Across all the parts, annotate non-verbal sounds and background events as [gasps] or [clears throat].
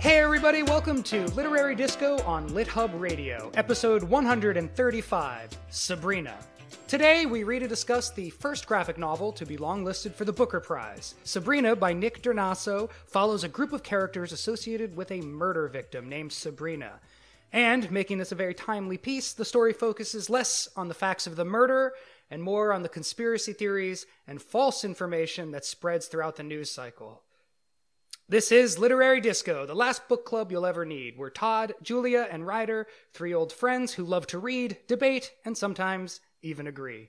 Hey everybody, welcome to Literary Disco on LitHub Radio, episode 135, Sabrina. Today we read and discuss the first graphic novel to be longlisted for the Booker Prize. Sabrina by Nick Drnaso follows a group of characters associated with a murder victim named Sabrina. And, making this a very timely piece, the story focuses less on the facts of the murder and more on the conspiracy theories and false information that spreads throughout the news cycle. This is Literary Disco, the last book club you'll ever need. We're Tod, Julia, and Ryder, three old friends who love to read, debate, and sometimes even agree.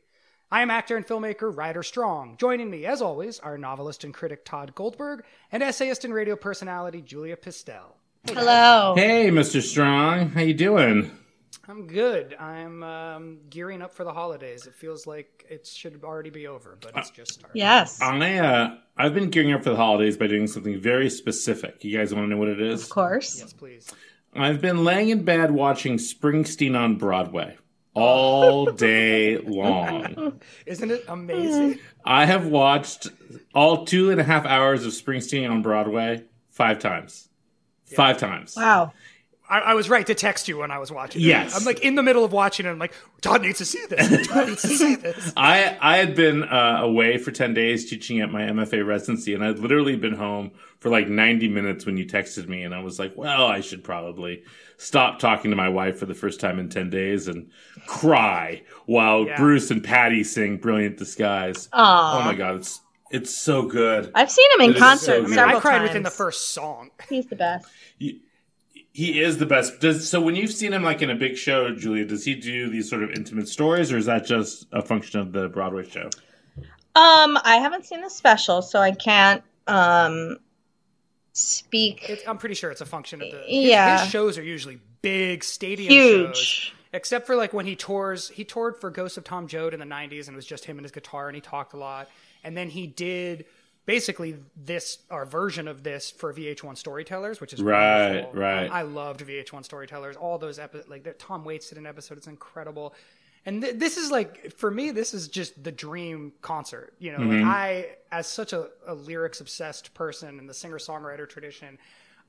I am actor and filmmaker Ryder Strong. Joining me, as always, are novelist and critic Tod Goldberg and essayist and radio personality Julia Pistell. Hello. Hey, Mr. Strong, how you doing? I'm good. I'm um, gearing up for the holidays. It feels like it should already be over, but it's just starting. Yes. I uh, I've been gearing up for the holidays by doing something very specific. You guys want to know what it is? Of course. Yes, please. I've been laying in bed watching Springsteen on Broadway all [laughs] day long. Isn't it amazing? [laughs] I have watched all two and a half hours of Springsteen on Broadway five times. Five times. Wow. I, I was right to text you when I was watching it. Yes. I'm like in the middle of watching it. I'm like, Tod needs to see this. Tod needs to see [laughs] this. I I had been uh, away for ten days teaching at my MFA residency, and I'd literally been home for like ninety minutes when you texted me, and I was like, well, I should probably stop talking to my wife for the first time in ten days and cry while Yeah. Bruce and Patti sing "Brilliant Disguise." Aw. Oh my god, it's it's so good. I've seen him in is so concert good. I mean, I cried times. within the first song. He's the best. He is the best. Does so when you've seen him like in a big show, Julia, does he do these sort of intimate stories, or is that just a function of the Broadway show? Um, I haven't seen the special, so I can't um speak. It, I'm pretty sure it's a function of the. His, Yeah. his shows are usually big stadium shows. Huge. Except for like when he tours, he toured for Ghost of Tom Joad in the '90s, and it was just him and his guitar, and he talked a lot. And then he did basically this our version of this for VH1 Storytellers, which is Right, wonderful. right. I loved VH1 Storytellers. All those episodes, like Tom Waits did an episode. It's incredible. And th- this is like for me, this is just the dream concert. You know, Mm-hmm. like I, as such a, a lyrics obsessed person in the singer songwriter tradition,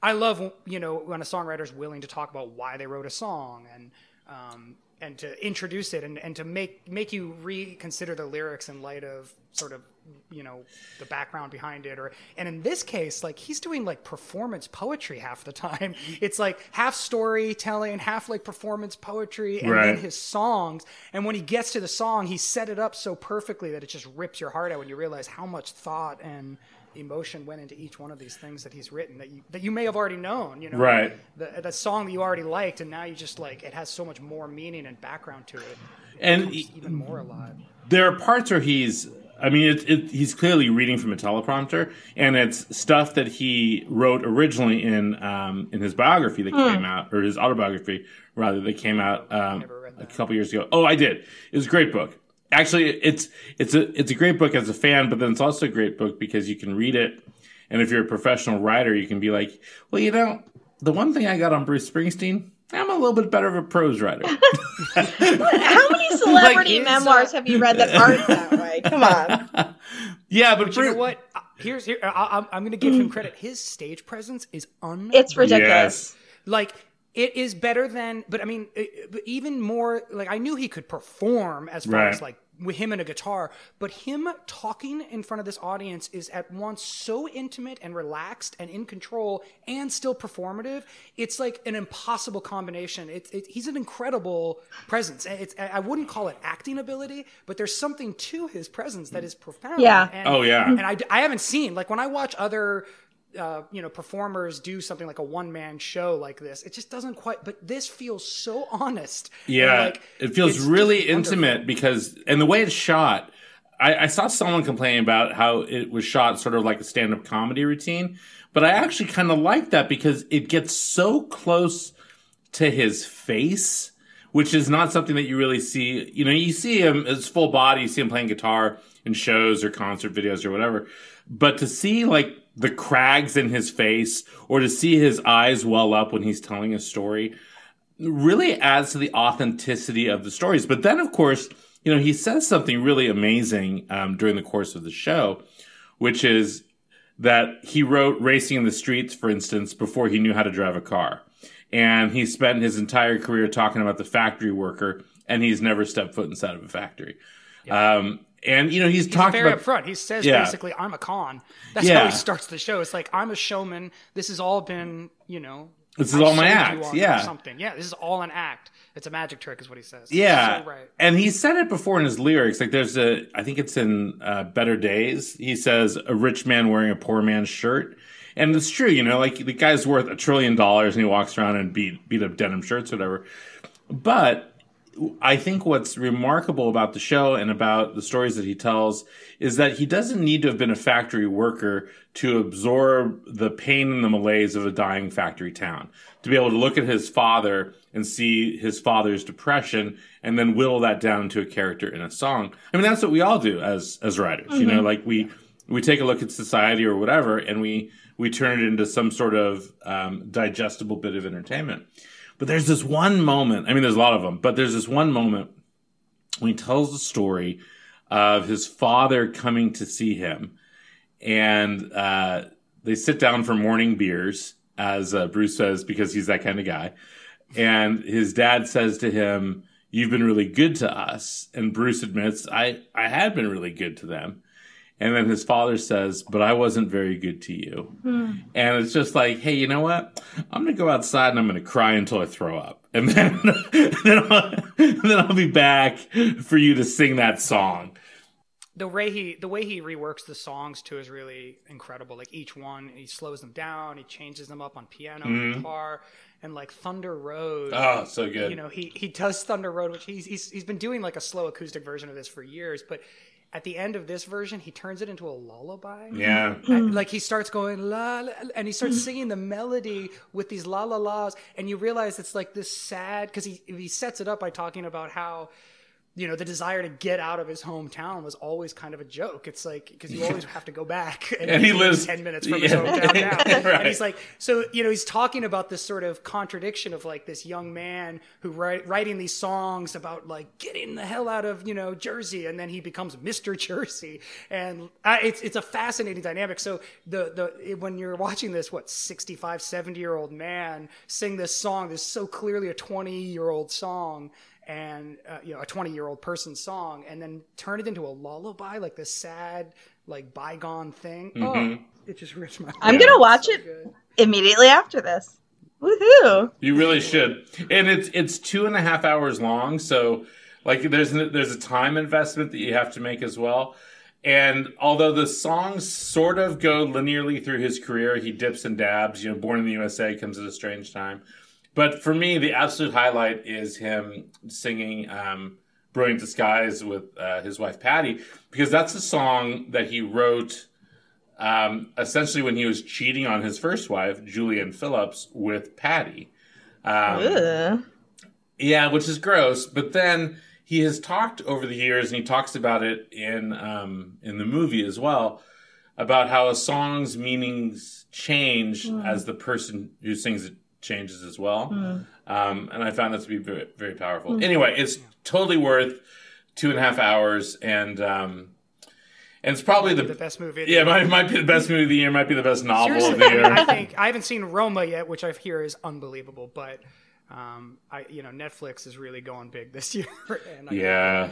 I love you know when a songwriter is willing to talk about why they wrote a song and um, and to introduce it and, and to make make you reconsider the lyrics in light of sort of you know the background behind it or and in this case like he's doing like performance poetry half the time. [laughs] It's like half storytelling half like performance poetry and then his songs. And when he gets to the song he set it up so perfectly that it just rips your heart out when you realize how much thought and emotion went into each one of these things that he's written that you that you may have already known you know? Right. the, the song that you already liked and now you just like it has so much more meaning and background to it. And it's even more alive there are parts where he's i mean it, it, he's clearly reading from a teleprompter and it's stuff that he wrote originally in um, in his biography that came out or his autobiography rather that came out um, Never read a couple years ago. Oh i did. It was a great book. Actually it's it's a it's a great book as a fan but then it's also a great book because you can read it and if you're a professional writer you can be like well you know the one thing i got on bruce springsteen i'm a little bit better of a prose writer [laughs] How many [laughs] celebrity his, memoirs uh, have you read that [laughs] aren't that way? Come on. yeah but, But you know what? Uh, Here's here. I, I'm, I'm going to give him credit. His stage presence is un. It's ridiculous. yes like it is better than. But I mean, it, but even more. Like I knew he could perform as far Right. as like with him and a guitar, but him talking in front of this audience is at once so intimate and relaxed and in control and still performative. It's like an impossible combination. It's it, he's an incredible presence. It's, I wouldn't call it acting ability, but there's something to his presence that is profound. Yeah. And, Oh, yeah. And I, I haven't seen like when I watch other uh, you know performers do something like a one man show like this it just doesn't quite but this feels so honest Yeah, like, it feels really intimate because, and the way it's shot, I, I saw someone complain about how it was shot sort of like a stand up comedy routine, but I actually kind of like that because it gets so close to his face, which is not something that you really see. You know, you see him his full body, you see him playing guitar in shows or concert videos or whatever, but to see like the crags in his face or to see his eyes well up when he's telling a story really adds to the authenticity of the stories. But then, of course, you know, he says something really amazing um, during the course of the show, which is that he wrote Racing in the Streets, for instance, before he knew how to drive a car. And he spent his entire career talking about the factory worker, and he's never stepped foot inside of a factory. Um, and, you know, he's, He's talked very about. upfront. He says Yeah. basically, "I'm a con." That's Yeah. how he starts the show. It's like I'm a showman. This has all been, you know, This is I all my act, yeah. something. Yeah, this is all an act. It's a magic trick, is what he says. Yeah, so right. and he said it before in his lyrics. Like there's a, I think it's in uh, Better Days. He says a rich man wearing a poor man's shirt, and it's true. You know, like the guy's worth a trillion dollars, and he walks around and beat beat up denim shirts, or whatever. But I think what's remarkable about the show and about the stories that he tells is that he doesn't need to have been a factory worker to absorb the pain and the malaise of a dying factory town. To be able to look at his father and see his father's depression and then whittle that down to a character in a song. I mean, that's what we all do as as writers. You know, like we we take a look at society or whatever and we we turn it into some sort of um, digestible bit of entertainment. But there's this one moment. I mean, there's a lot of them, but there's this one moment when he tells the story of his father coming to see him, and uh, they sit down for morning beers, as uh, Bruce says, because he's that kind of guy. And his dad says to him, "You've been really good to us," and Bruce admits, "I I had been really good to them." And then his father says, "But I wasn't very good to you." Hmm. And it's just like, hey, you know what? I'm gonna go outside and I'm gonna cry until I throw up, [laughs] and then [laughs] then, I'll, [laughs] then I'll be back for you to sing that song. the way he the way he reworks the songs too is really incredible. Like each one, he slows them down, he changes them up on piano and mm-hmm. guitar, and like Thunder Road. Oh, so good. you know, he he does Thunder Road, which he's he's he's been doing like a slow acoustic version of this for years, but. At the end of this version, he turns it into a lullaby. yeah, And, like he starts going la, la and he starts singing the melody with these la la las and you realize it's like this sad because he he sets it up by talking about how you know the desire to get out of his hometown was always kind of a joke. It's like because you always have to go back and, And he lives- 10 minutes from his hometown now. [laughs] Right. and he's like so you know he's talking about this sort of contradiction of like this young man who write, writing these songs about like getting the hell out of you know Jersey. And then he becomes Mr. Jersey. And uh, it's it's a fascinating dynamic. So the the when you're watching this what 65 70 year old man sing this song this is so clearly a 20 year old song and uh, you know a 20 year old person's song and then turn it into a lullaby like this sad like bygone thing oh it just rips my I'm gonna watch it immediately after this. Woohoo! you really should. And it's it's two and a half hours long, so like there's an, there's a time investment that you have to make as well. And although the songs sort of go linearly through his career, he dips and dabs. You know, Born in the USA comes at a strange time. But for me, the absolute highlight is him singing um, "Brilliant Disguise" with uh, his wife Patti, because that's a song that he wrote um, essentially when he was cheating on his first wife, Julianne Phillips, with Patti. Um, yeah, which is gross. But then he has talked over the years, and he talks about it in um, in the movie as well, about how a song's meanings change as the person who sings it changes as well. Um, and I found that to be very, very powerful. Anyway, it's totally worth two and a half hours, and um, and it's probably the, the best movie of the yeah, it year. might, might be the best movie of the year, might be the best novel of the year. I think I haven't seen Roma yet, which I hear is unbelievable. But um, I, you know, Netflix is really going big this [laughs] year. And I, yeah.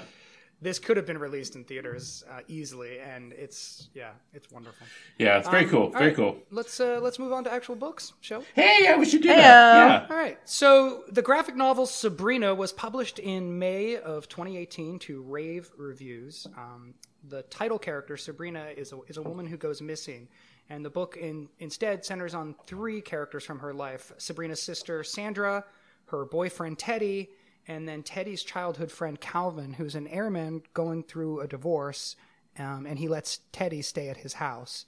This could have been released in theaters uh, easily, and it's yeah, it's wonderful. Yeah, it's very Um, cool. Very right, cool. Let's uh, let's move on to actual books. Show. Hey, yeah, we should do Heyo. that. Yeah. All right. So the graphic novel Sabrina was published in May of 2018 to rave reviews. Um, the title character Sabrina is a, is a woman who goes missing, and the book in, instead centers on three characters from her life: Sabrina's sister Sandra, her boyfriend Teddy, and then Teddy's childhood friend Calvin, who's an airman going through a divorce, um, and he lets Teddy stay at his house.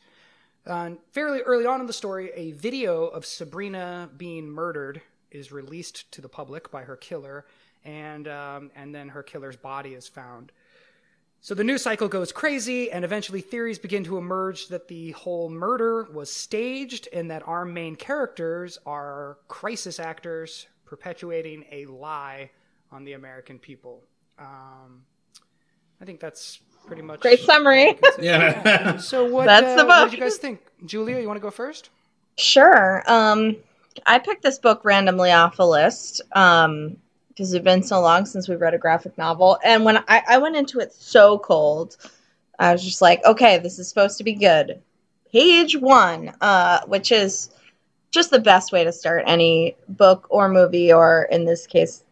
Uh, fairly early on in the story, a video of Sabrina being murdered is released to the public by her killer, and um, and then her killer's body is found. So the news cycle goes crazy, and eventually theories begin to emerge that the whole murder was staged, and that our main characters are crisis actors perpetuating a lie on the American people. Um, I think that's pretty much Great summary. all I can say. Yeah. So what? That's uh, the What book. did you guys think, Julia? You want to go first? Sure. Um, I picked this book randomly off a list um, because it's been so long since we've read a graphic novel. And when I, I went into it so cold, I was just like, okay, this is supposed to be good. Page one, uh, which is just the best way to start any book or movie, or in this case,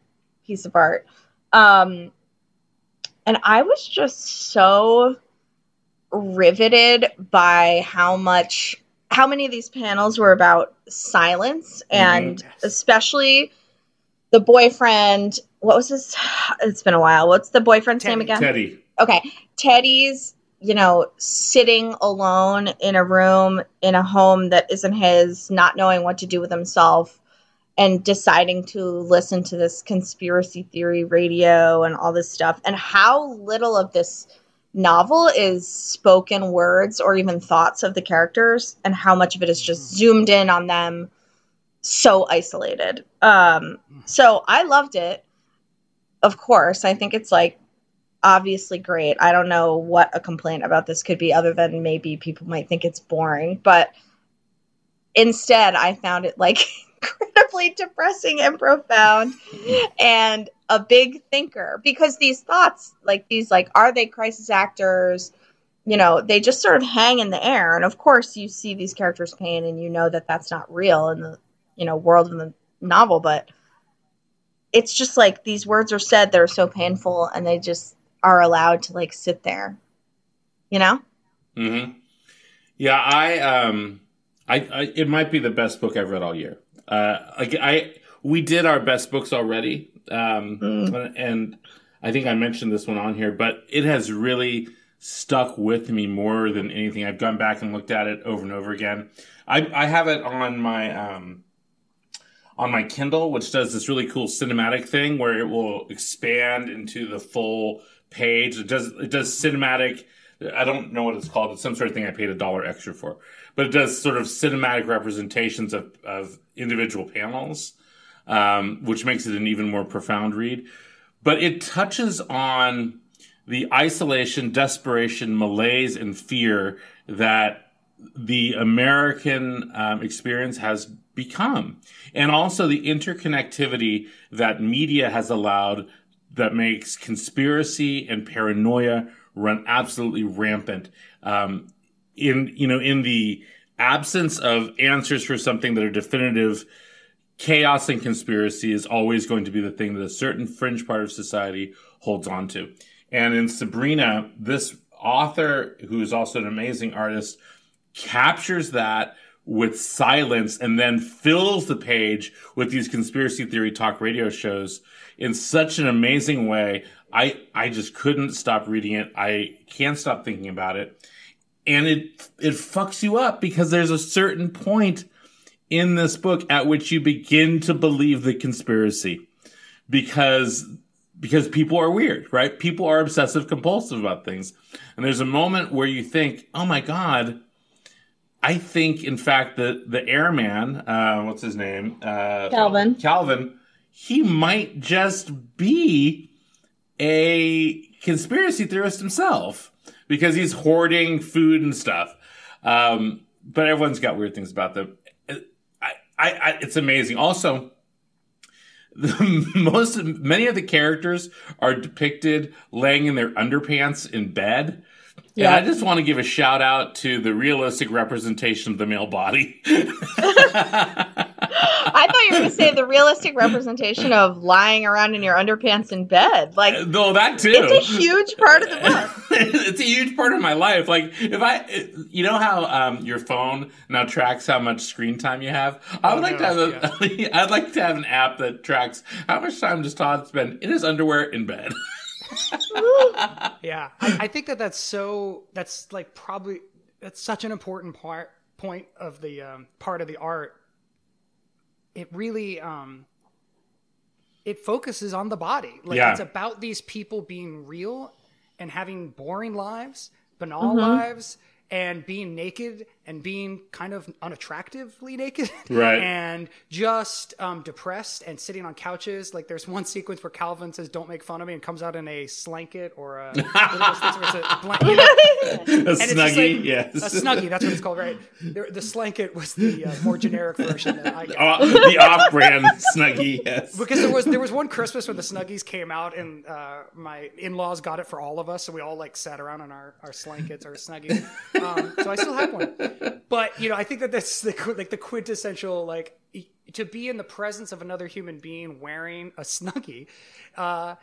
piece of art. Um, and I was just so riveted by how much how many of these panels were about silence and Yes. especially the boyfriend what was his [sighs] it's been a while what's the boyfriend's name again Teddy. okay teddy's you know sitting alone in a room in a home that isn't his not knowing what to do with himself and deciding to listen to this conspiracy theory radio and all this stuff and how little of this novel is spoken words or even thoughts of the characters and how much of it is just zoomed in on them so isolated. Um so i loved it. Of course i think it's like obviously great. I don't know what a complaint about this could be other than maybe people might think it's boring but instead i found it like [laughs] incredibly depressing and profound and a big thinker. Because these thoughts like these like are they crisis actors? You know they just sort of hang in the air. And of course you see these characters pain and you know that that's not real in the you know world in the novel. But it's just like these words are said that are so painful and they just are allowed to like sit there. You know? Mm-hmm. Yeah, I um, I, I it might be the best book I've read all year. Uh, like I we did our best books already, um, Mm. and I think I mentioned this one on here, but it has really stuck with me more than anything. I've gone back and looked at it over and over again. I I have it on my um on my Kindle, which does this really cool cinematic thing where it will expand into the full page. It does it does cinematic. I don't know what it's called. It's some sort of thing I paid a dollar extra for, but it does sort of cinematic representations of of individual panels, um, which makes it an even more profound read. But it touches on the isolation, desperation, malaise, and fear that the American um, experience has become, and also the interconnectivity that media has allowed that makes conspiracy and paranoia run absolutely rampant. Um, in you know, in the absence of answers for something that are definitive, chaos and conspiracy is always going to be the thing that a certain fringe part of society holds on to. And in Sabrina, this author, who is also an amazing artist, captures that with silence and then fills the page with these conspiracy theory talk radio shows in such an amazing way. I, I just couldn't stop reading it. I can't stop thinking about it. And it, it fucks you up because there's a certain point in this book at which you begin to believe the conspiracy because because people are weird, right? People are obsessive compulsive about things. And there's a moment where you think, "Oh my god, I think in fact the the airman, uh what's his name? Uh Calvin. Calvin, he might just be a conspiracy theorist himself because he's hoarding food and stuff. Um but everyone's got weird things about them. I, I, I it's amazing. Also, [laughs] the most many of the characters are depicted laying in their underpants in bed. Yeah, I just want to give a shout out to the realistic representation of the male body. [laughs] [laughs] I thought you were going to say the realistic representation of lying around in your underpants in bed. Like, no, that too. It's a huge part of the book. [laughs] it's a huge part of my life. Like, if I, you know how um, your phone now tracks how much screen time you have. I would oh, like no, to have a. Yeah. [laughs] I'd like to have an app that tracks how much time does Tod spend in his underwear in bed. [laughs] yeah, I, I think that that's so. That's like probably that's such an important part point of the um, part of the art it really um it focuses on the body. Like yeah. it's about these people being real and having boring lives, banal mm-hmm. lives, and being naked and being kind of unattractively naked, [laughs] right? and just um, depressed and sitting on couches. Like there's one sequence where Calvin says, "Don't make fun of me," and comes out in a slanket or a, a [laughs] blanket, a snuggie, like, yes, a snuggie. That's what it's called, right? The, the slanket was the uh, more generic version. That I [laughs] uh, the off-brand snuggie, yes. Because there was there was one Christmas when the snuggies came out, and uh, my in-laws got it for all of us, so we all like sat around on our our slankets or snuggies. Um, so I still have one but you know, I think that that's the like the quintessential like to be in the presence of another human being wearing a snuggie uh,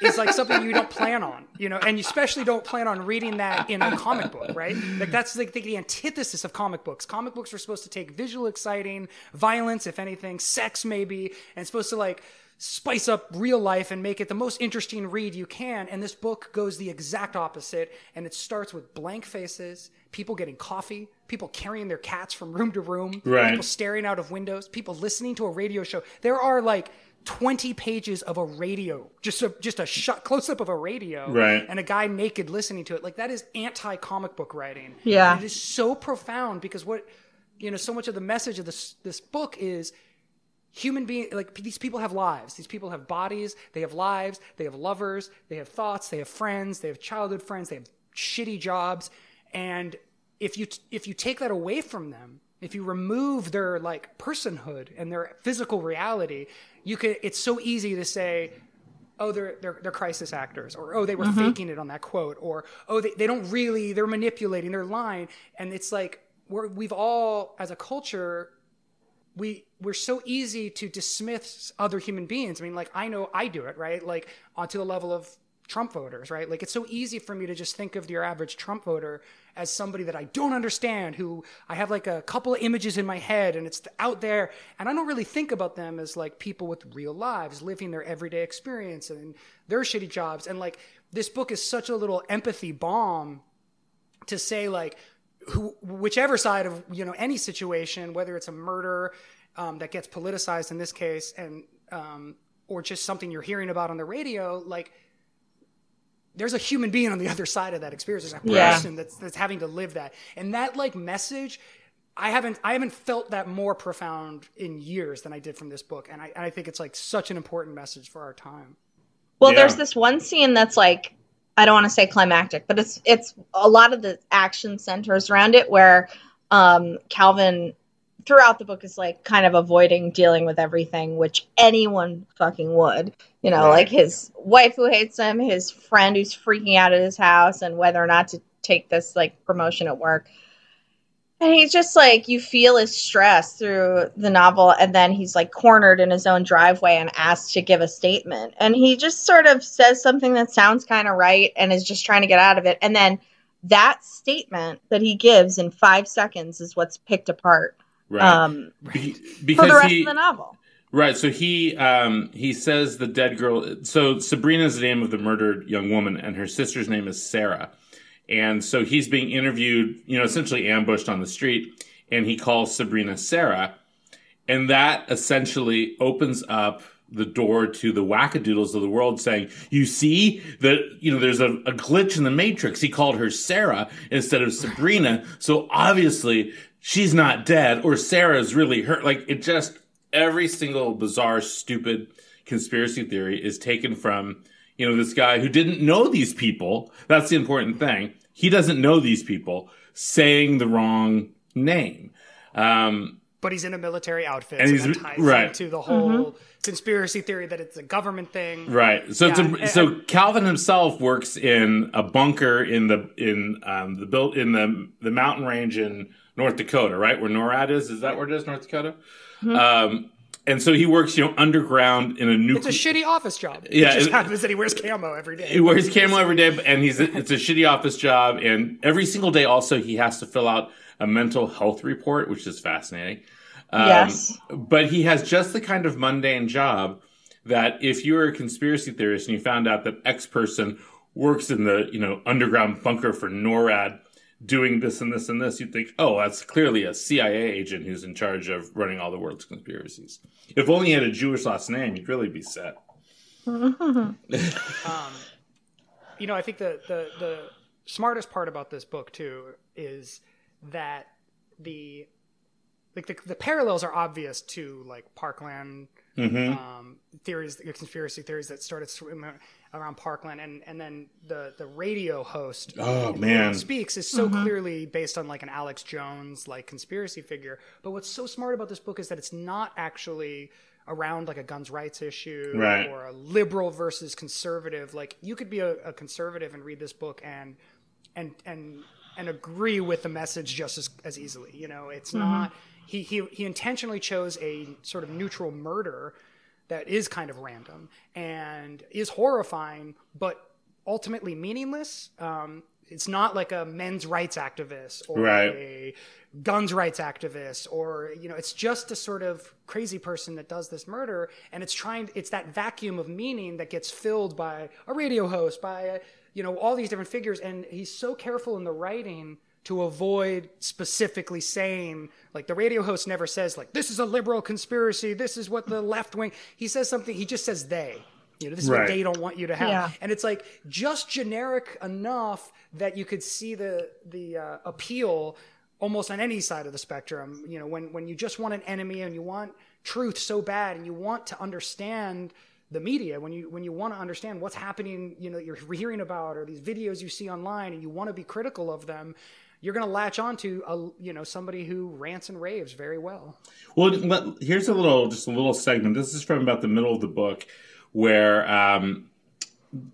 is like something you don't plan on, you know, and you especially don't plan on reading that in a comic book, right? Like that's like the, the antithesis of comic books. Comic books are supposed to take visual exciting, violence, if anything, sex maybe, and supposed to like spice up real life and make it the most interesting read you can. And this book goes the exact opposite, and it starts with blank faces people getting coffee, people carrying their cats from room to room, right. people staring out of windows, people listening to a radio show. There are like 20 pages of a radio, just a just a shot close up of a radio, right. and a guy naked listening to it. Like that is anti comic book writing. Yeah, and it is so profound because what you know, so much of the message of this this book is human being like these people have lives these people have bodies they have lives they have lovers they have thoughts they have friends they have childhood friends they have shitty jobs and if you if you take that away from them if you remove their like personhood and their physical reality you could it's so easy to say oh they're they're, they're crisis actors or oh they were mm-hmm. faking it on that quote or oh they, they don't really they're manipulating they're lying and it's like we're, we've all as a culture we we're so easy to dismiss other human beings i mean like i know i do it right like onto the level of Trump voters, right? Like it's so easy for me to just think of your average Trump voter as somebody that I don't understand, who I have like a couple of images in my head and it's out there. And I don't really think about them as like people with real lives, living their everyday experience and their shitty jobs. And like this book is such a little empathy bomb to say like, who, whichever side of, you know, any situation, whether it's a murder um, that gets politicized in this case and, um, or just something you're hearing about on the radio, like, there's a human being on the [laughs] other side of that experience. There's a person yeah. that's that's having to live that, and that like message. I haven't I haven't felt that more profound in years than I did from this book, and I, and I think it's like such an important message for our time. Well, yeah. there's this one scene that's like I don't want to say climactic, but it's it's a lot of the action centers around it where um, Calvin throughout the book is like kind of avoiding dealing with everything, which anyone fucking would. You know, right. like his wife who hates him, his friend who's freaking out at his house, and whether or not to take this like promotion at work. And he's just like, you feel his stress through the novel. And then he's like cornered in his own driveway and asked to give a statement. And he just sort of says something that sounds kind of right and is just trying to get out of it. And then that statement that he gives in five seconds is what's picked apart right. Um, Be- because for the rest he, of the novel. Right. So he um, he says the dead girl. So Sabrina is the name of the murdered young woman, and her sister's name is Sarah. And so he's being interviewed, you know, essentially ambushed on the street, and he calls Sabrina Sarah, and that essentially opens up the door to the wackadoodles of the world saying, you see that, you know, there's a, a, glitch in the matrix. He called her Sarah instead of Sabrina. So obviously she's not dead or Sarah's really hurt. Like it just, every single bizarre, stupid conspiracy theory is taken from, you know, this guy who didn't know these people. That's the important thing. He doesn't know these people saying the wrong name. Um, but he's in a military outfit, and so he's right to the whole mm-hmm. conspiracy theory that it's a government thing. Right. So Yeah, it's a, so Calvin himself works in a bunker in the in um, the built in the the mountain range in North Dakota, right where NORAD is. Is that where it is, North Dakota? Um, and so he works, you know, underground in a nuclear It's a shitty office job. Yeah, it just it- happens that he wears camo every day. He wears camo every day, and he's it's a shitty office job, and every single day also he has to fill out a mental health report, which is fascinating. Um, Yes. but he has just the kind of mundane job that if you were a conspiracy theorist and you found out that X person works in the you know underground bunker for NORAD doing this and this and this, you'd think, oh, that's clearly a CIA agent who's in charge of running all the world's conspiracies. If only he had a Jewish last name, you'd really be set. [laughs] Um, you know, I think the, the the smartest part about this book too is that the like the, the parallels are obvious to like Parkland Mm-hmm. um, theories, conspiracy theories that started swimming around Parkland, and and then the the radio host Oh, man. speaks is so mm-hmm. clearly based on like an Alex Jones like conspiracy figure. But what's so smart about this book is that it's not actually around like a guns rights issue Right. or a liberal versus conservative. Like you could be a, a conservative and read this book and and and and agree with the message just as, as easily. You know, it's mm-hmm. not he, he he intentionally chose a sort of neutral murder that is kind of random and is horrifying, but ultimately meaningless. Um, it's not like a men's rights activist or Right. a guns rights activist or you know it's just a sort of crazy person that does this murder and it's trying it's that vacuum of meaning that gets filled by a radio host by you know all these different figures and he's so careful in the writing to avoid specifically saying like the radio host never says like this is a liberal conspiracy this is what the [laughs] left wing he says something he just says they you know this is Right. what they don't want you to have Yeah. and it's like just generic enough that you could see the the uh, appeal almost on any side of the spectrum you know when when you just want an enemy and you want truth so bad and you want to understand the media when you when you want to understand what's happening you know you're hearing about or these videos you see online and you want to be critical of them you're going to latch onto a you know somebody who rants and raves very well Well, here's a little, just a little segment. This is from about the middle of the book, where um,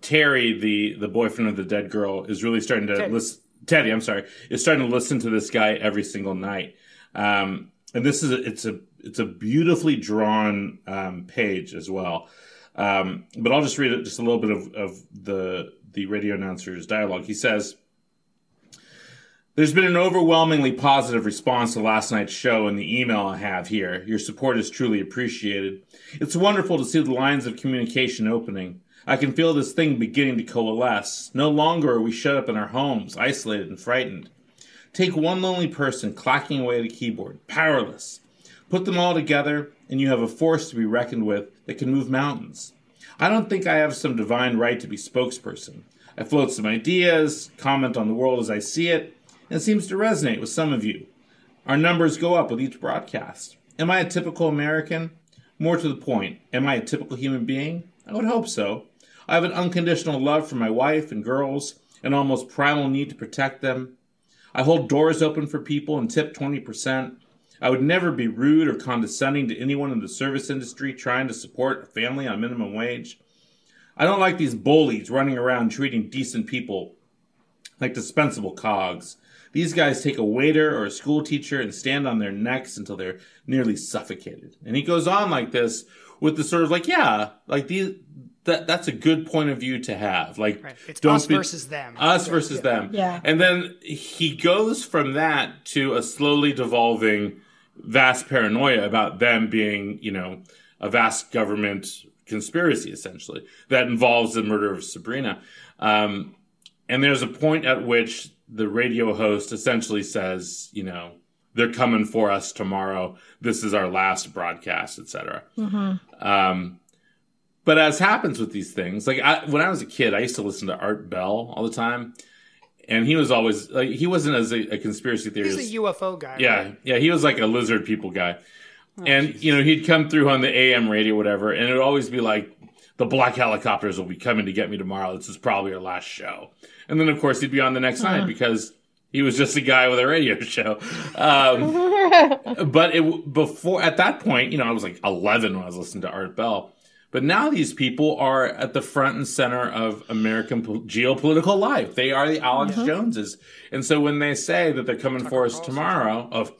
Terry, the the boyfriend of the dead girl, is really starting to Teddy. listen. Teddy, I'm sorry, is starting to listen to this guy every single night. Um, and this is a, it's a it's a beautifully drawn um, page as well. Um, but I'll just read it, just a little bit of, of the the radio announcer's dialogue. He says. There's been an overwhelmingly positive response to last night's show and the email I have here. Your support is truly appreciated. It's wonderful to see the lines of communication opening. I can feel this thing beginning to coalesce. No longer are we shut up in our homes, isolated and frightened. Take one lonely person clacking away at a keyboard, powerless. Put them all together, and you have a force to be reckoned with that can move mountains. I don't think I have some divine right to be spokesperson. I float some ideas, comment on the world as I see it, and it seems to resonate with some of you. Our numbers go up with each broadcast. Am I a typical American? More to the point, am I a typical human being? I would hope so. I have an unconditional love for my wife and girls, an almost primal need to protect them. I hold doors open for people and tip 20%. I would never be rude or condescending to anyone in the service industry trying to support a family on minimum wage. I don't like these bullies running around treating decent people like dispensable cogs. These guys take a waiter or a school teacher and stand on their necks until they're nearly suffocated. And he goes on like this with the sort of like, yeah, like these that that's a good point of view to have. Like Right. It's don't us be- versus them. Us Yeah, versus them. Yeah. And then he goes from that to a slowly devolving vast paranoia about them being, you know, a vast government conspiracy essentially that involves the murder of Sabrina. Um, and there's a point at which the radio host essentially says, you know, they're coming for us tomorrow. This is our last broadcast, etc. Um, but as happens with these things, like I, when I was a kid, I used to listen to Art Bell all the time, and he was always like he wasn't as a, a conspiracy theorist. he's a ufo guy Yeah, right? yeah, he was like a lizard people guy, Oh, and you know he'd come through on the AM radio, whatever, and it would always be like the black helicopters will be coming to get me tomorrow. This is probably our last show, and then of course he'd be on the next Uh-huh. night because He was just a guy with a radio [laughs] show. Um, [laughs] but it before at that point, you know, I was like 11 when I was listening to Art Bell. But now these people are at the front and center of American po- geopolitical life. They are the Alex Joneses. And so when they say that they're coming for us tomorrow, of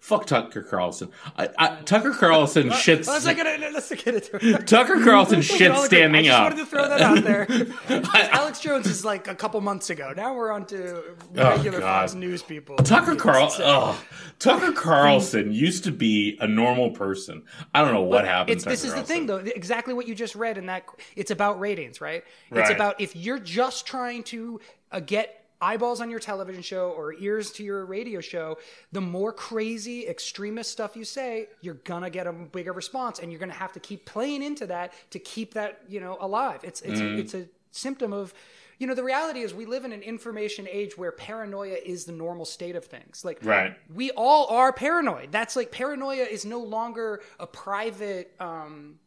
fuck Tucker Carlson. I, I, Tucker Carlson shits. Let's not get it. Let's not get it. [laughs] Tucker Carlson [laughs] shit standing I just up. wanted to throw that out there. [laughs] Alex Jones is like a couple months ago. Now we're on to regular Oh, Fox News people. Tucker Carlson. Oh, Tucker Carlson used to be a normal person. I don't know what happened. It's, this is the thing, though. Exactly what you just read in that. It's about ratings, right? It's about if you're just trying to uh, get eyeballs on your television show or ears to your radio show, the more crazy extremist stuff you say, you're gonna get a bigger response, and you're gonna have to keep playing into that to keep that you know alive. It's it's Mm-hmm. it's a symptom of. You know, the reality is we live in an information age where paranoia is the normal state of things. Like, Right. we all are paranoid. That's like paranoia is no longer a private um,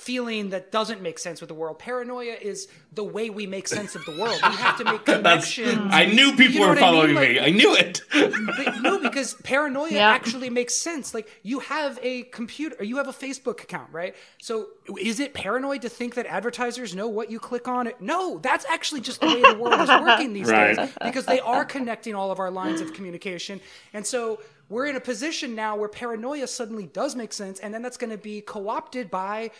feeling that doesn't make sense with the world. Paranoia is the way we make sense of the world. We have to make [laughs] connections. I knew people You know were what I mean? following Like- me. I knew it. But no, because paranoia Yeah. actually makes sense. Like you have a computer, or you have a Facebook account, right? So is it paranoid to think that advertisers know what you click on? No, that's actually just the way the world is working these [laughs] Right. days because they are connecting all of our lines of communication, and so. We're in a position now where paranoia suddenly does make sense, and then that's going to be co-opted by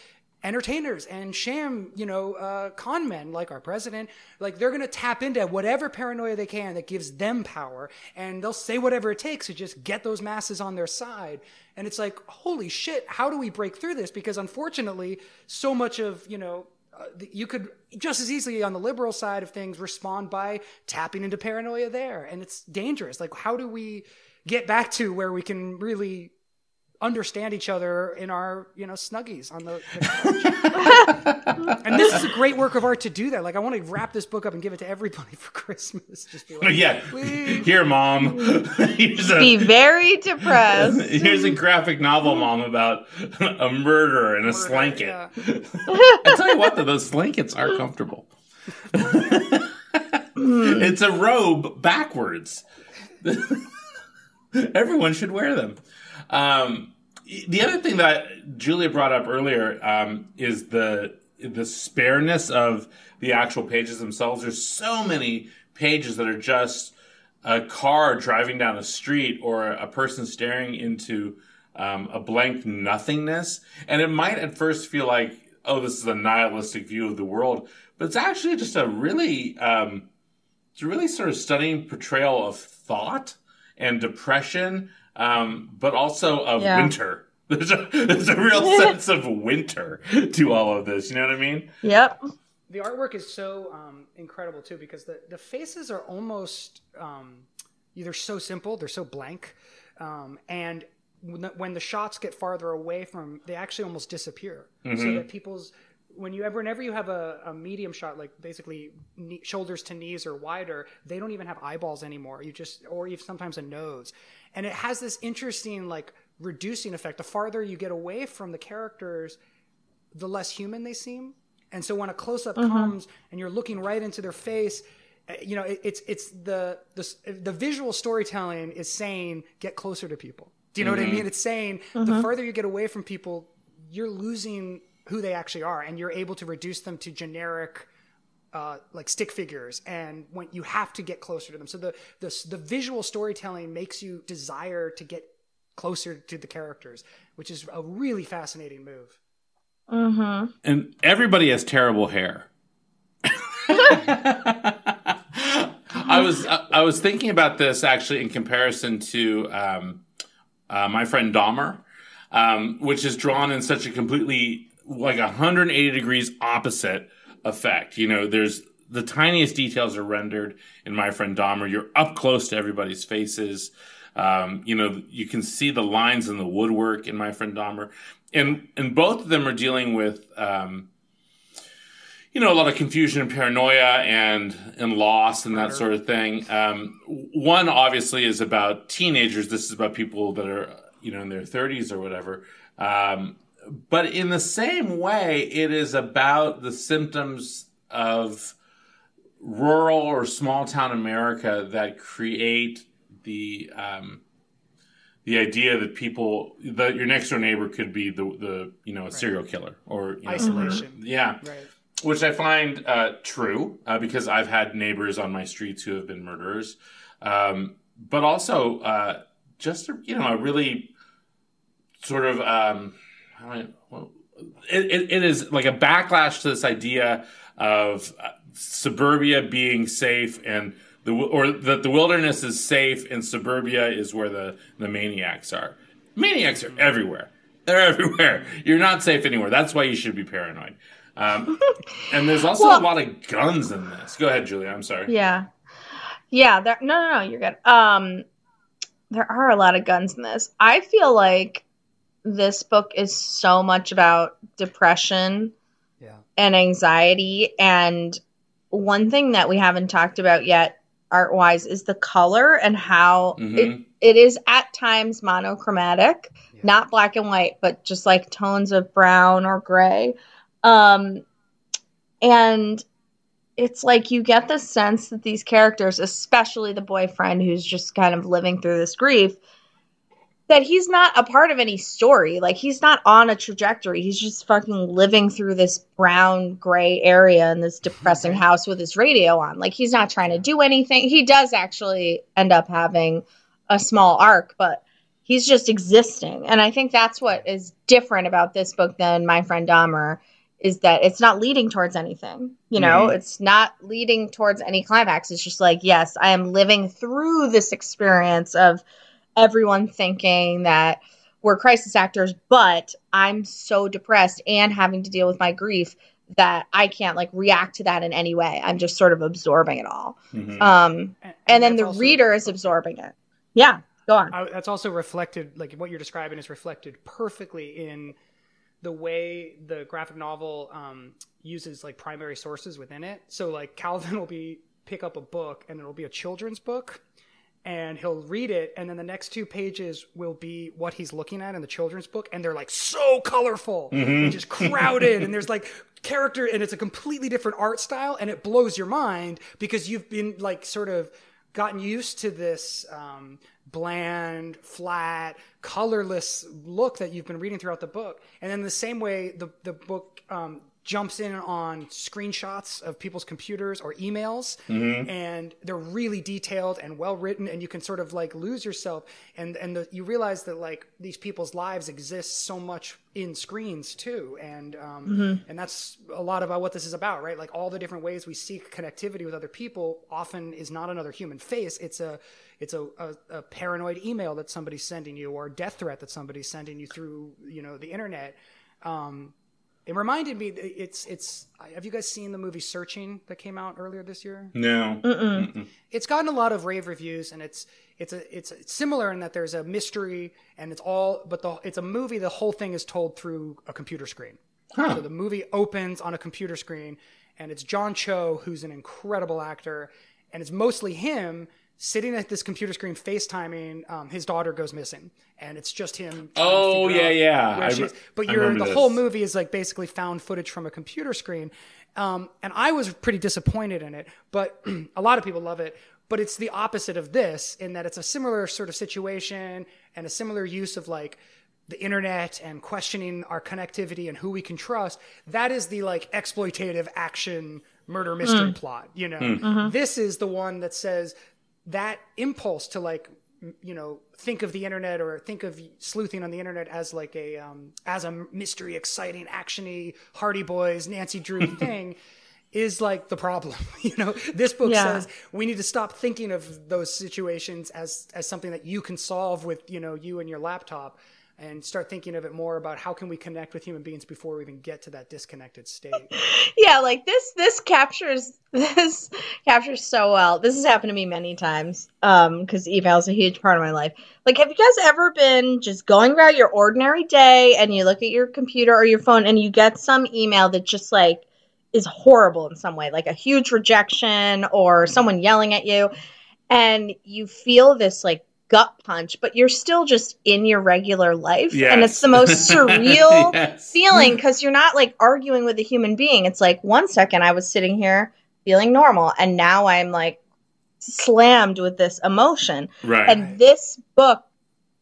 entertainers and sham, you know, uh, con men like our president. Like they're going to tap into whatever paranoia they can that gives them power, and they'll say whatever it takes to just get those masses on their side. And it's like, holy shit, how do we break through this? Because unfortunately, so much of you know. Uh, you could just as easily on the liberal side of things respond by tapping into paranoia there and it's dangerous like how do we get back to where we can really understand each other in our you know snuggies on the, the couch. [laughs] and this is a great work of art to do that like i want to wrap this book up and give it to everybody [laughs] for christmas just be like [laughs] yeah. please. Here, mom. here's, Be very depressed. here's a graphic novel, mom, about a murder and a slanket. Yeah. I tell you what, though, those slankets are comfortable. it's a robe backwards. Everyone should wear them. Um, the other thing that Julia brought up earlier um, is the the spareness of the actual pages themselves. There's so many pages that are just a car driving down a street or a person staring into um, a blank nothingness. And it might at first feel like, oh, this is a nihilistic view of the world, but it's actually just a really, um, it's a really sort of stunning portrayal of thought and depression, um, but also of Yeah. winter. [laughs] There's a, there's a real [laughs] sense of winter to all of this. You know what I mean? Yep. the artwork is so um, incredible too because the, the faces are almost um, they're so simple they're so blank um, and when the, when the shots get farther away from they actually almost disappear so that people's when you ever whenever you have a, a medium shot like basically knee, shoulders to knees or wider they don't even have eyeballs anymore you just or even sometimes a nose and it has this interesting like reducing effect the farther you get away from the characters the less human they seem. And so when a close up mm-hmm. comes and you're looking right into their face, uh, you know, it, it's it's the, the the visual storytelling is saying get closer to people. Do you know what I mm-hmm. mean? It's saying the mm-hmm. further you get away from people, you're losing who they actually are, and you're able to reduce them to generic. Uh, like stick figures, and when you have to get closer to them, so the, the the visual storytelling makes you desire to get closer to the characters, which is a really fascinating move. Mm-hmm. and everybody has terrible hair. [laughs] I was I, I was thinking about this actually in comparison to um, uh, my friend Dahmer, um, which is drawn in such a completely like 180 degrees opposite effect. You know, there's the tiniest details are rendered in my friend Dahmer. You're up close to everybody's faces. Um, you know, you can see the lines in the woodwork in my friend Dahmer, and and both of them are dealing with. Um, you know, a lot of confusion and paranoia and and loss and that sort of thing. Um, one obviously is about teenagers. This is about people that are you know in their thirties or whatever. Um, but in the same way, it is about the symptoms of rural or small town America that create the um, the idea that people that your next door neighbor could be the the you know a serial killer or you know, Isolation. yeah Right. which I find uh, true uh, because I've had neighbors on my streets who have been murderers, um, but also uh, just you know a really sort of um, how do I- well, it, it, it is like a backlash to this idea of uh, suburbia being safe and the or that the wilderness is safe and suburbia is where the the maniacs are. Maniacs are everywhere. They're [laughs] everywhere. You're not safe anywhere. That's why you should be paranoid. Um, [laughs] and there's also Well- a lot of guns in this. Go ahead, Julia. I'm sorry. Yeah. Yeah, there no no no, you're good. Um there are a lot of guns in this. I feel like this book is so much about depression Yeah. and anxiety and one thing that we haven't talked about yet art wise is the color and how it, Mhm. it is at times monochromatic Yeah. not black and white but just like tones of brown or gray um and it's like you get the sense that these characters especially the boyfriend who's just kind of living through this grief that he's not a part of any story. Like he's not on a trajectory. He's just fucking living through this brown gray area in this depressing house with his radio on. Like he's not trying to do anything. He does actually end up having a small arc but he's just existing. And i think that's what is different about this book than my friend dahmer is that it's not leading towards anything you know? Mhm. it's not leading towards any climax. It's just like yes i am living through this experience of everyone thinking that we're crisis actors but i'm so depressed and having to deal with my grief that i can't like react to that in any way. I'm just sort of absorbing it all. Mhm. um And, and then the also- reader is absorbing it. Yeah go on. I, that's also reflected, like what you're describing is reflected perfectly in the way the graphic novel um, uses like primary sources within it. So like Calvin [laughs] will be pick up a book and it'll be a children's book and he'll read it and then the next two pages will be what he's looking at in the children's book and they're like so colorful and just crowded and there's like character and it's a completely different art style and it blows your mind because you've been like sort of gotten used to this um, bland, flat, colorless look that you've been reading throughout the book. And then the same way the the book um, jumps in on screenshots of people's computers or emails, and they're really detailed and well written, and you can sort of like lose yourself, and and the, you realize that like these people's lives exist so much in screens too, and um, and that's a lot about what this is about, right? Like all the different ways we seek connectivity with other people often is not another human face; it's a it's a, a, a paranoid email that somebody's sending you or a death threat that somebody's sending you through you know the internet. Um, it reminded me. It's it's. Have you guys seen the movie Searching that came out earlier this year? no. It's gotten a lot of rave reviews, and it's it's a it's, it's similar in that there's a mystery, and it's all but the it's a movie. The whole thing is told through a computer screen. So the movie opens on a computer screen, and it's John Cho, who's an incredible actor, and it's mostly him sitting at this computer screen FaceTiming. Um, his daughter goes missing, and it's just him. Oh, yeah, yeah. I she re- is. But you're remember the whole movie is like basically found footage from a computer screen. Um, and I was pretty disappointed in it, but [clears throat] a lot of people love it. But it's the opposite of this in that it's a similar sort of situation and a similar use of like the internet and questioning our connectivity and who we can trust. That is the like exploitative action murder mystery plot, you know. This is the one that says that impulse to like you know think of the internet or think of sleuthing on the internet as like a um, as a mystery exciting actiony hardy boys nancy drew [laughs] thing is like the problem [laughs] you know this book Yeah. says we need to stop thinking of those situations as as something that you can solve with you know you and your laptop and start thinking of it more about how can we connect with human beings before we even get to that disconnected state. [laughs] Yeah like this this captures [laughs] this captures so well. This has happened to me many times um because email is a huge part of my life. Like have you guys ever been just going about your ordinary day and you look at your computer or your phone and you get some email that just like is horrible in some way like a huge rejection or someone yelling at you and you feel this like gut punch but you're still just in your regular life and it's the most [laughs] surreal Yes. feeling because you're not like arguing with a human being. It's like one second I was sitting here feeling normal. And now I'm like slammed with this emotion. Right. And this book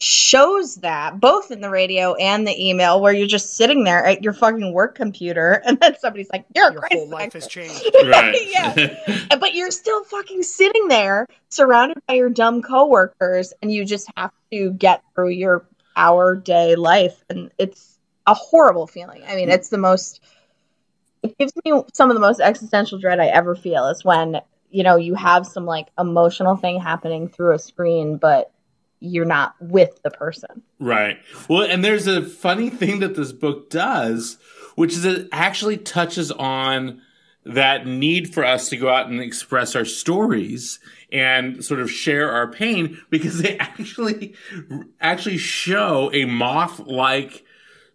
shows that both in the radio and the email where you're just sitting there at your fucking work computer [laughs] and then somebody's like you're Your whole life has changed. Right. [laughs] yeah [laughs] but you're still fucking sitting there surrounded by your dumb coworkers and you just have to get through your hour day life and it's a horrible feeling i mean mm. it's the most it gives me some of the most existential dread i ever feel is when you know you have some like emotional thing happening through a screen but you're not with the person Right. Well, and there's a funny thing that this book does, which is it actually touches on that need for us to go out and express our stories and sort of share our pain because they [laughs] actually actually show a moth like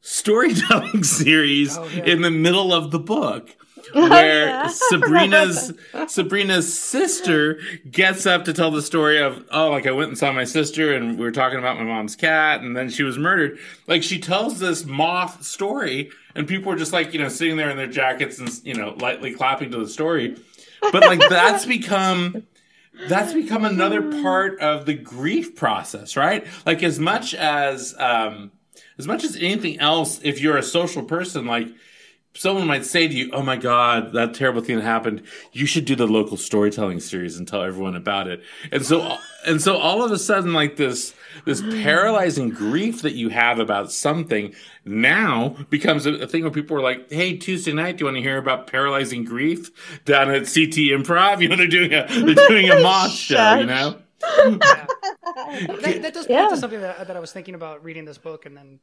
storytelling [laughs] series Oh, yeah. in the middle of the book [laughs] where yeah. [laughs] Sabrina's Sabrina's sister gets up to tell the story of oh like I went and saw my sister and we were talking about my mom's cat and then she was murdered. Like she tells this moth story and people are just like you know sitting there in their jackets and you know lightly clapping to the story. But like [laughs] that's become that's become another part of the grief process right? Like as much as um as much as anything else if you're a social person like someone might say to you, "Oh my God, that terrible thing that happened. You should do the local storytelling series and tell everyone about it." And so, and so, all of a sudden, like this, this [gasps] paralyzing grief that you have about something now becomes a, a thing where people are like, "Hey, Tuesday night, do you want to hear about paralyzing grief down at CT Improv? [laughs] You know, they're doing a they're doing a [laughs] moth show. You know." [laughs] Yeah. that, that does point Yeah. to something that, that I was thinking about reading this book and then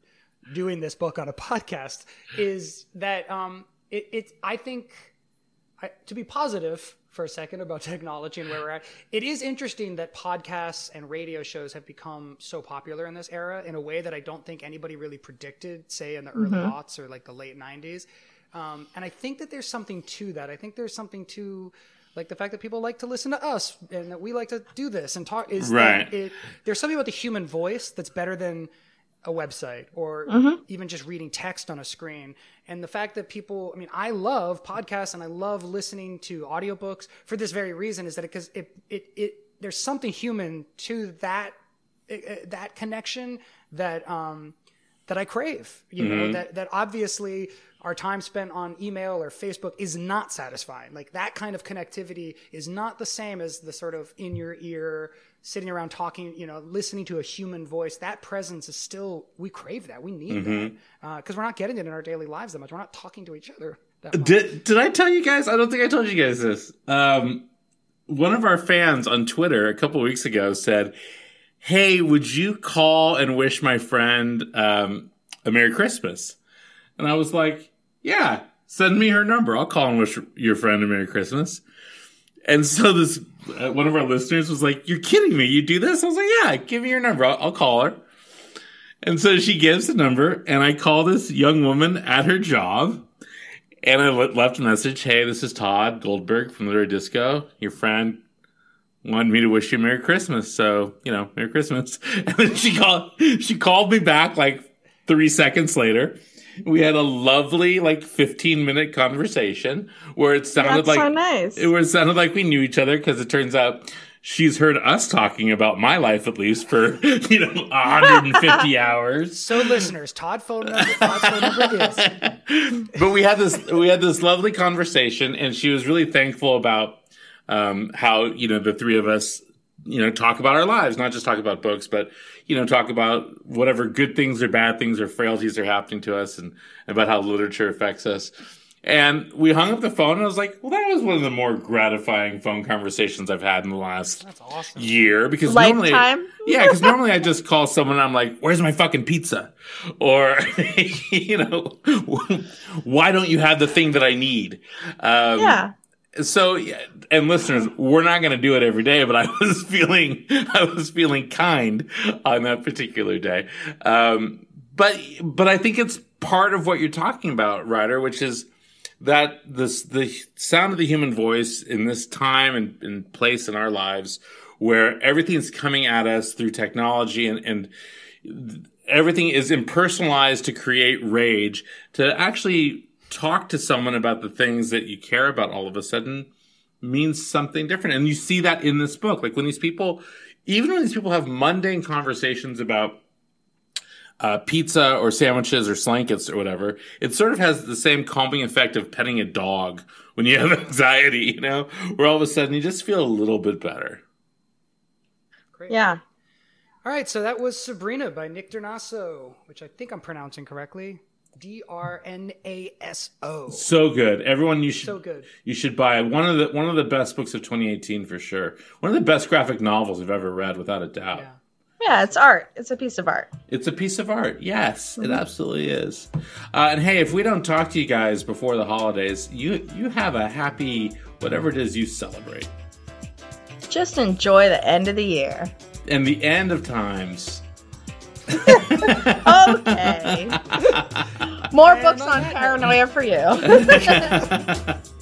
doing this book on a [laughs] podcast is that um, it, it's I think I, to be positive for a second about [laughs] technology and where we're at, it is interesting that podcasts and radio shows have become so popular in this era in a way that I don't think anybody really predicted, say in the early aughts or like the late '90s. Um, and I think that there's something to that. I think there's something to like the fact that people like to listen to us and that we like to do this and talk. Is that Right. it, there's something about the human voice that's better than a website or even just reading text on a screen. And the fact that people, I mean, I love podcasts and I love listening to audiobooks for this very reason is that because it, it, it, there's something human to that, uh, that connection that, um, that I crave, you know, that, that obviously our time spent on email or Facebook is not satisfying. Like that kind of connectivity is not the same as the sort of in your ear, sitting around talking, you know, listening to a human voice. That presence is still, we crave that. We need that because we're not getting it in our daily lives that much. We're not talking to each other that much. Did did I tell you guys? I don't think I told you guys this. Um, one of our fans on Twitter a couple weeks ago said, "Hey, would you call and wish my friend um, a Merry Christmas?" And I was like, "Yeah, send me her number. I'll call and wish your friend a Merry Christmas." And so this uh, one of our listeners was like, "You're kidding me? You do this?" I was like, "Yeah, give me your number. I'll, I'll call her." And so she gives the number, and I call this young woman at her job. And I le- left a message. Hey, this is Tod Goldberg from Literary Disco. Your friend wanted me to wish you a Merry Christmas. So, you know, Merry Christmas. [laughs] And then she called, she called me back like three seconds later. We had a lovely, like 15 minute conversation where it sounded That's like, so nice. it was sounded like we knew each other because it turns out she's heard us talking about my life at least for, [laughs] you know, 150 [laughs] hours. So listeners, Tod phone number, Tod's phone number is [laughs] but we had this we had this lovely conversation and she was really thankful about um, how you know the three of us you know talk about our lives not just talk about books but you know talk about whatever good things or bad things or frailties are happening to us and about how literature affects us and we hung up the phone and i was like well that was one of the more gratifying phone conversations i've had in the last awesome. year because Lifetime? normally yeah because normally i just call someone and i'm like where's my fucking pizza or [laughs] you know why don't you have the thing that i need um, yeah. So and listeners we're not going to do it every day but i [laughs] was feeling i was feeling kind on that particular day. Um, but but i think it's part of what you're talking about Rider which is that this the sound of the human voice in this time and, and place in our lives where everything's coming at us through technology and, and everything is impersonalized to create rage to actually talk to someone about the things that you care about all of a sudden means something different. And you see that in this book. Like when these people, even when these people have mundane conversations about uh, pizza or sandwiches or slankets or whatever, it sort of has the same calming effect of petting a dog when you have [laughs] anxiety, you know, where all of a sudden you just feel a little bit better. Great. Yeah. All right, so that was Sabrina by Nick Drnaso, which I think I'm pronouncing correctly. D R N A S O. So good. Everyone you should So good. you should buy. One of the one of the best books of 2018 for sure. One of the best graphic novels I've ever read without a doubt. Yeah. Yeah, it's art. It's a piece of art. It's a piece of art. Yes, it absolutely is. Uh, and hey, if we don't talk to you guys before the holidays, you you have a happy whatever it is you celebrate. Just enjoy the end of the year. And the end of times. Okay. [laughs] More And books on on paranoia for you. [laughs] [laughs]